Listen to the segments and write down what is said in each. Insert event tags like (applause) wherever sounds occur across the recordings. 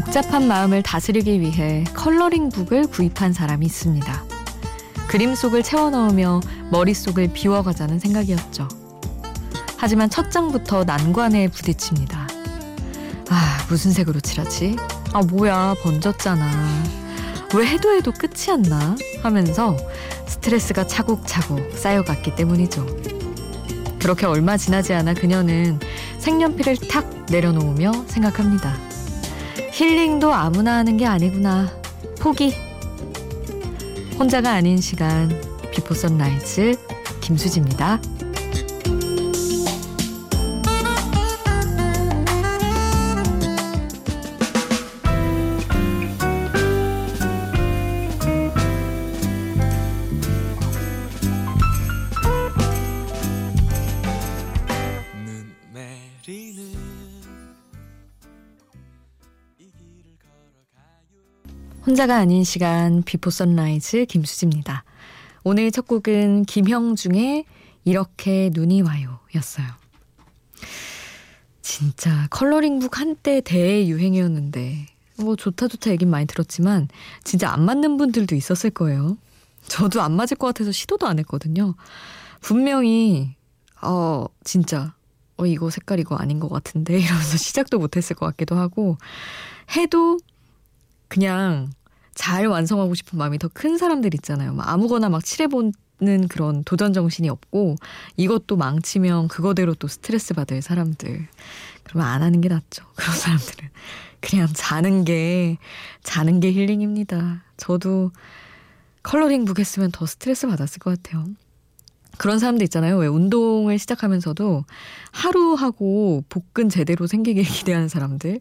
복잡한 마음을 다스리기 위해 컬러링북을 구입한 사람이 있습니다. 그림 속을 채워 넣으며 머릿속을 비워가자는 생각이었죠. 하지만 첫 장부터 난관에 부딪힙니다. 아, 무슨 색으로 칠하지? 아, 뭐야, 번졌잖아. 왜 해도 해도 끝이 안 나? 하면서 스트레스가 차곡차곡 쌓여갔기 때문이죠. 그렇게 얼마 지나지 않아 그녀는 색연필을 탁 내려놓으며 생각합니다. 힐링도 아무나 하는 게 아니구나. 포기. 혼자가 아닌 시간 Before Sunrise 김수지입니다. 혼자가 아닌 시간 Before Sunrise 김수지입니다. 오늘 첫 곡은 김형중의 이렇게 눈이 와요 였어요. 진짜 coloring book 한때 대유행이었는데 뭐 좋다 좋다 얘긴 많이 들었지만 진짜 안 맞는 분들도 있었을 거예요. 저도 안 맞을 것 같아서 시도도 안 했거든요. 분명히 어 진짜 어 이거 색깔 이거 아닌 것 같은데 (laughs) 이러면서 시작도 못했을 것 같기도 하고 해도 그냥 잘 완성하고 싶은 마음이 더 큰 사람들 있잖아요. 막 아무거나 막 칠해보는 그런 도전 정신이 없고 이것도 망치면 그거대로 또 스트레스 받을 사람들. 그러면 안 하는 게 낫죠. (laughs) 그런 사람들은. 그냥 자는 게, 자는 게 힐링입니다. 저도 컬러링북 했으면 더 스트레스 받았을 것 같아요. 그런 사람들 있잖아요. 왜 운동을 시작하면서도 하루 하고 복근 제대로 생기길 (laughs) 기대하는 사람들.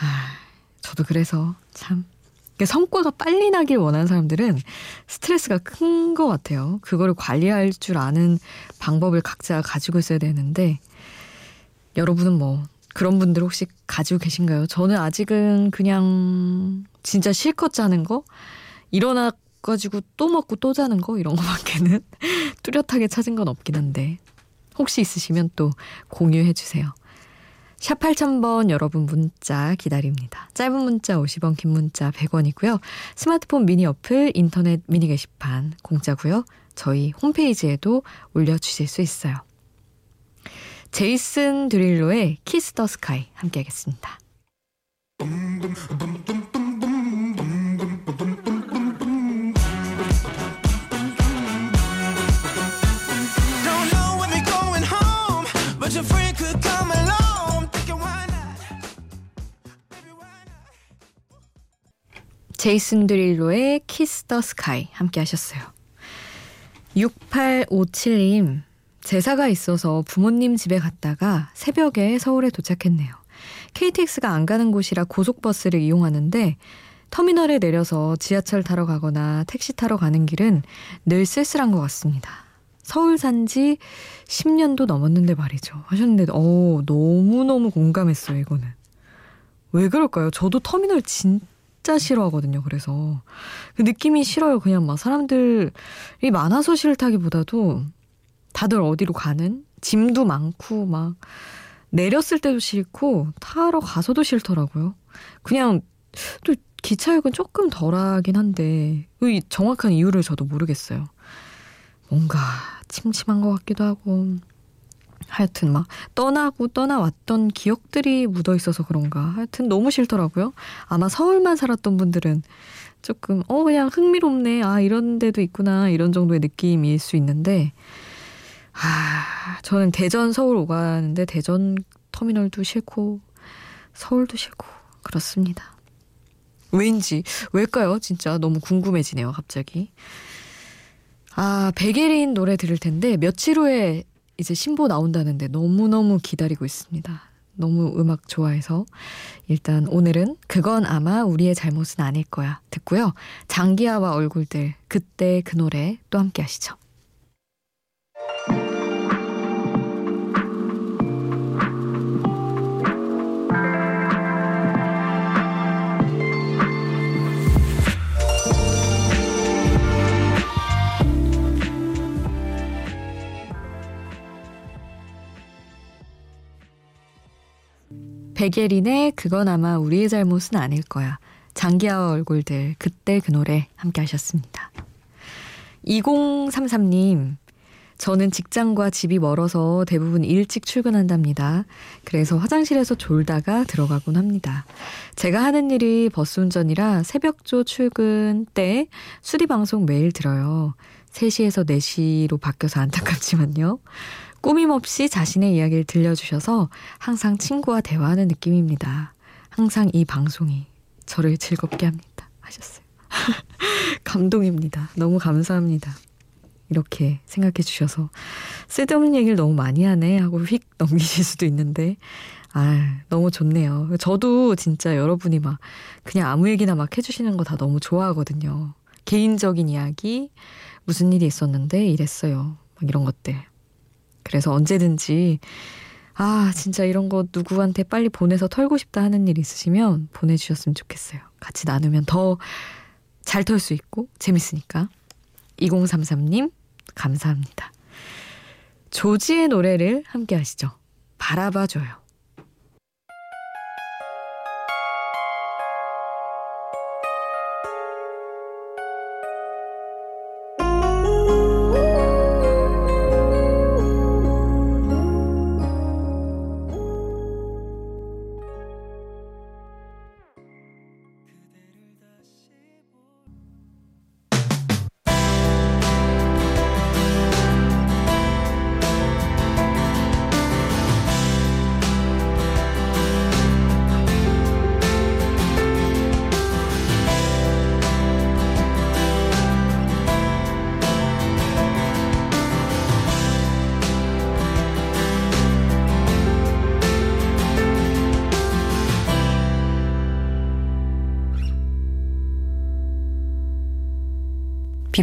아, 저도 그래서 참 성과가 빨리 나길 원하는 사람들은 스트레스가 큰 것 같아요. 그거를 관리할 줄 아는 방법을 각자 가지고 있어야 되는데 여러분은 뭐 그런 분들 혹시 가지고 계신가요? 저는 아직은 그냥 진짜 실컷 자는 거 일어나 가지고 또 먹고 또 자는 거 이런 거밖에는 (laughs) 뚜렷하게 찾은 건 없긴 한데 혹시 있으시면 또 공유해 주세요. 샵 8000번 여러분 문자 기다립니다. 짧은 문자 50원, 긴 문자 100원이고요. 스마트폰 미니 어플, 인터넷 미니 게시판 공짜고요. 저희 홈페이지에도 올려주실 수 있어요. 제이슨 데룰로의 Kiss the Sky 함께 하겠습니다. 제이슨 데룰로의 Kiss the Sky 함께 하셨어요. 6857님, 제사가 있어서 부모님 집에 갔다가 새벽에 서울에 도착했네요. KTX가 안 가는 곳이라 고속버스를 이용하는데 터미널에 내려서 지하철 타러 가거나 택시 타러 가는 길은 늘 쓸쓸한 것 같습니다. 서울 산 지 10년도 넘었는데 말이죠. 하셨는데, 어, 너무너무 공감했어요, 이거는. 왜 그럴까요? 저도 터미널 진 진짜 싫어하거든요. 그래서 그 느낌이 싫어요. 그냥 막 사람들이 많아서 싫다기보다도 다들 어디로 가는 짐도 많고 막 내렸을 때도 싫고 타러 가서도 싫더라고요. 그냥 또 기차역은 조금 덜하긴 한데 이 정확한 이유를 저도 모르겠어요. 뭔가 침침한 것 같기도 하고 하여튼 막 떠나고 떠나왔던 기억들이 묻어 있어서 그런가. 하여튼 너무 싫더라고요. 아마 서울만 살았던 분들은 조금 어 그냥 흥미롭네. 아 이런 데도 있구나. 이런 정도의 느낌일 수 있는데 아 저는 대전 서울 오가는데 대전 터미널도 싫고 서울도 싫고 그렇습니다. 왠지 왜일까요? 진짜 너무 궁금해지네요. 갑자기. 아 백예린 노래 들을 텐데 며칠 후에 이제 신보 나온다는데 너무너무 기다리고 있습니다. 너무 음악 좋아해서 일단 오늘은 그건 아마 우리의 잘못은 아닐 거야 듣고요. 장기하와 얼굴들 그때 그 노래 또 함께 하시죠. 백예린의 그건 아마 우리의 잘못은 아닐 거야. 장기하와 얼굴들 그때 그 노래 함께 하셨습니다. 2033님 저는 직장과 집이 멀어서 대부분 일찍 출근한답니다. 그래서 화장실에서 졸다가 들어가곤 합니다. 제가 하는 일이 버스 운전이라 새벽조 출근 때 수리 방송 매일 들어요. 3시에서 4시로 바뀌어서 안타깝지만요. 꾸밈없이 자신의 이야기를 들려주셔서 항상 친구와 대화하는 느낌입니다. 항상 이 방송이 저를 즐겁게 합니다. 하셨어요. (laughs) 감동입니다. 너무 감사합니다. 이렇게 생각해 주셔서 쓸데없는 얘기를 너무 많이 하네 하고 휙 넘기실 수도 있는데 아 너무 좋네요. 저도 진짜 여러분이 막 그냥 아무 얘기나 막 해주시는 거 다 너무 좋아하거든요. 개인적인 이야기 무슨 일이 있었는데 이랬어요. 막 이런 것들. 그래서 언제든지 아 진짜 이런 거 누구한테 빨리 보내서 털고 싶다 하는 일 있으시면 보내주셨으면 좋겠어요. 같이 나누면 더 잘 털 수 있고 재밌으니까. 2033님 감사합니다. 조지의 노래를 함께 하시죠. 바라봐줘요.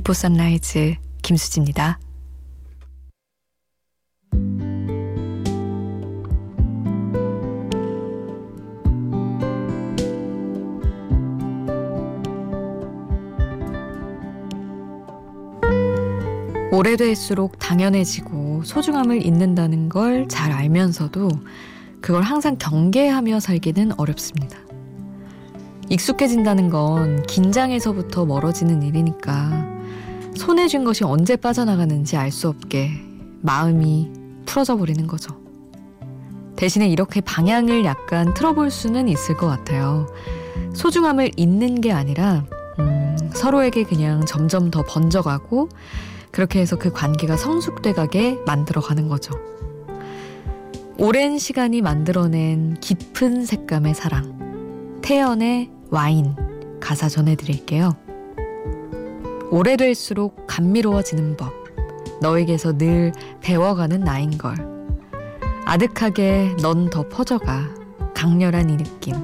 Before Sunrise 김수지입니다. 오래될수록 당연해지고 소중함을 잊는다는 걸 잘 알면서도 그걸 항상 경계하며 살기는 어렵습니다. 익숙해진다는 건 긴장에서부터 멀어지는 일이니까 손에 쥔 것이 언제 빠져나가는지 알 수 없게 마음이 풀어져 버리는 거죠. 대신에 이렇게 방향을 약간 틀어볼 수는 있을 것 같아요. 소중함을 잊는 게 아니라 음, 서로에게 그냥 점점 더 번져가고 그렇게 해서 그 관계가 성숙돼 가게 만들어가는 거죠. 오랜 시간이 만들어낸 깊은 색감의 사랑. 태연의 와인 가사 전해드릴게요. 오래될수록 감미로워지는 법. 너에게서 늘 배워가는 나인 걸. 아득하게 넌 더 퍼져가. 강렬한 이 느낌.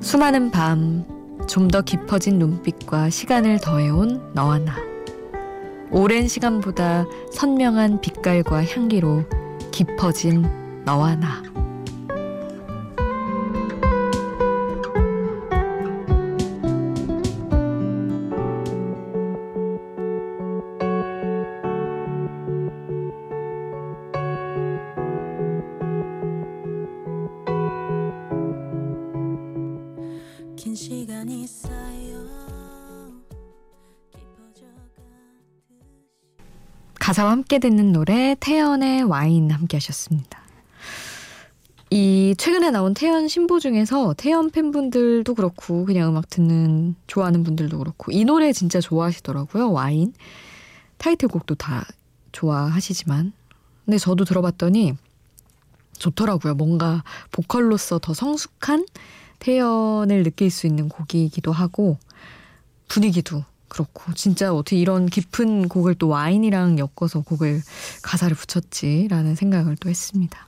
수많은 밤, 좀 더 깊어진 눈빛과 시간을 더해온 너와 나. 오랜 시간보다 선명한 빛깔과 향기로 깊어진 너와 나. 가사와 함께 듣는 노래 태연의 와인 함께 하셨습니다. 이 최근에 나온 태연 신보 중에서 태연 팬분들도 그렇고 그냥 음악 듣는 좋아하는 분들도 그렇고 이 노래 진짜 좋아하시더라고요. 와인 타이틀곡도 다 좋아하시지만 근데 저도 들어봤더니 좋더라고요. 뭔가 보컬로서 더 성숙한 태연을 느낄 수 있는 곡이기도 하고 분위기도 그렇고 진짜 어떻게 이런 깊은 곡을 또 와인이랑 엮어서 곡을 가사를 붙였지라는 생각을 또 했습니다.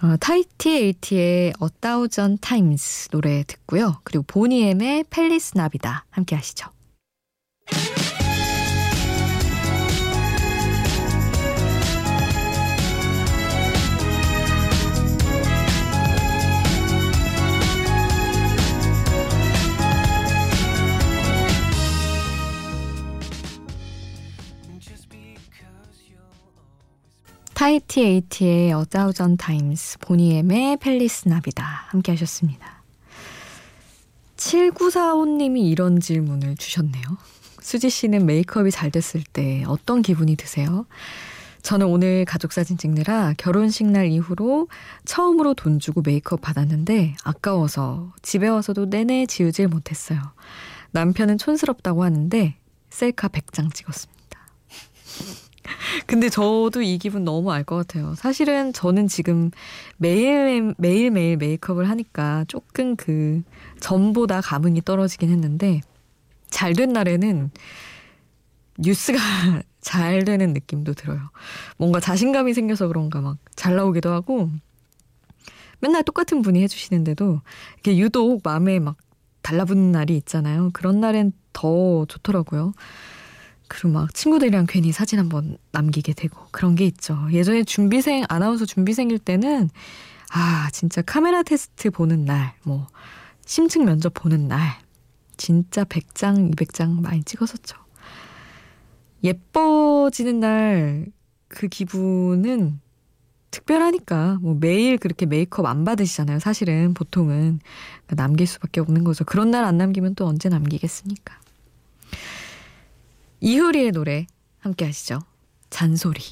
어, Tahiti 80의 A Thousand Times 노래 듣고요. 그리고 Boney M의 Feliz Navidad 함께 하시죠. Tahiti 80의 A Thousand Boney M의 Feliz Navidad 함께 하셨습니다. 7945님이 이런 질문을 주셨네요. 수지 씨는 메이크업이 잘 됐을 때 어떤 기분이 드세요? 저는 오늘 가족 사진 찍느라 결혼식 날 이후로 처음으로 돈 주고 메이크업 받았는데 아까워서 집에 와서도 내내 지우질 못했어요. 남편은 촌스럽다고 하는데 셀카 100장 찍었습니다. (laughs) 근데 저도 이 기분 너무 알 것 같아요. 사실은 저는 지금 매일 매일 매일 메이크업을 하니까 조금 그 전보다 감흥이 떨어지긴 했는데 잘 된 날에는 뉴스가 (laughs) 잘 되는 느낌도 들어요. 뭔가 자신감이 생겨서 그런가 막 잘 나오기도 하고 맨날 똑같은 분이 해주시는데도 이게 유독 마음에 막 달라붙는 날이 있잖아요. 그런 날엔 더 좋더라고요. 그리고 막 친구들이랑 괜히 사진 한번 남기게 되고 그런 게 있죠. 예전에 준비생 아나운서 준비생일 때는 아 진짜 카메라 테스트 보는 날, 뭐 심층 면접 보는 날 진짜 100장, 200장 많이 찍었었죠. 예뻐지는 날 그 기분은 특별하니까 뭐 매일 그렇게 메이크업 안 받으시잖아요. 사실은 보통은 남길 수밖에 없는 거죠. 그런 날 안 남기면 또 언제 남기겠습니까? 이효리의 노래 함께 하시죠. 잔소리.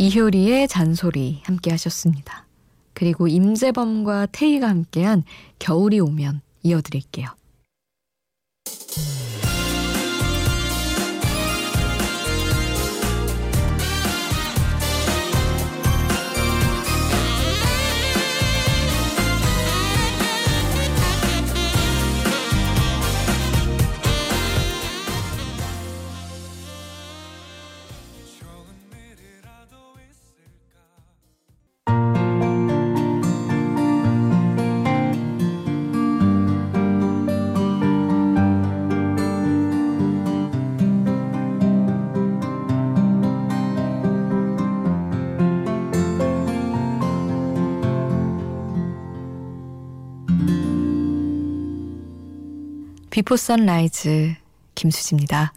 이효리의 잔소리 함께 하셨습니다. 그리고 임재범과 태희가 함께한 겨울이 오면 이어드릴게요. ' 비포 선라이즈' 김수지입니다.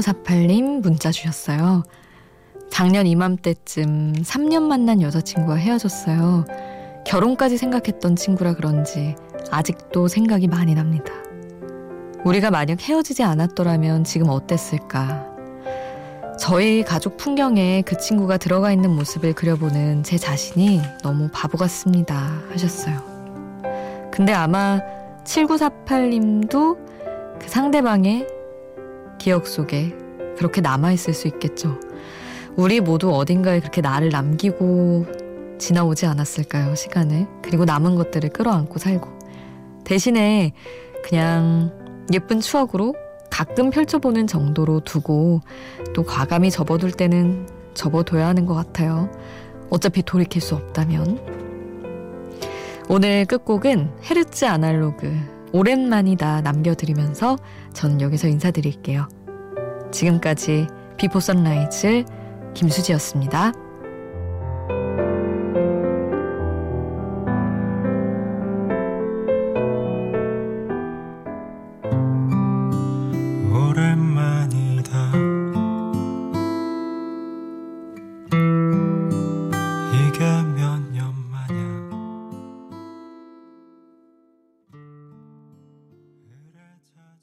(7948님) 문자 주셨어요. 작년 이맘때쯤 3년 만난 여자친구와 헤어졌어요. 결혼까지 생각했던 친구라 그런지 아직도 생각이 많이 납니다. 우리가 만약 헤어지지 않았더라면 지금 어땠을까? 저희 가족 풍경에 그 친구가 들어가 있는 모습을 그려보는 제 자신이 너무 바보 같습니다. 하셨어요. 근데 아마 7948님도 그 상대방의 기억 속에 그렇게 남아있을 수 있겠죠. 우리 모두 어딘가에 그렇게 나를 남기고 지나오지 않았을까요, 시간을. 그리고 남은 것들을 끌어안고 살고. 대신에 그냥 예쁜 추억으로 가끔 펼쳐보는 정도로 두고 또 과감히 접어둘 때는 접어둬야 하는 것 같아요. 어차피 돌이킬 수 없다면. 오늘 끝곡은 헤르츠 아날로그 오랜만이다 남겨드리면서 저는 여기서 인사드릴게요. 지금까지 비포 선라이즈 김수지였습니다.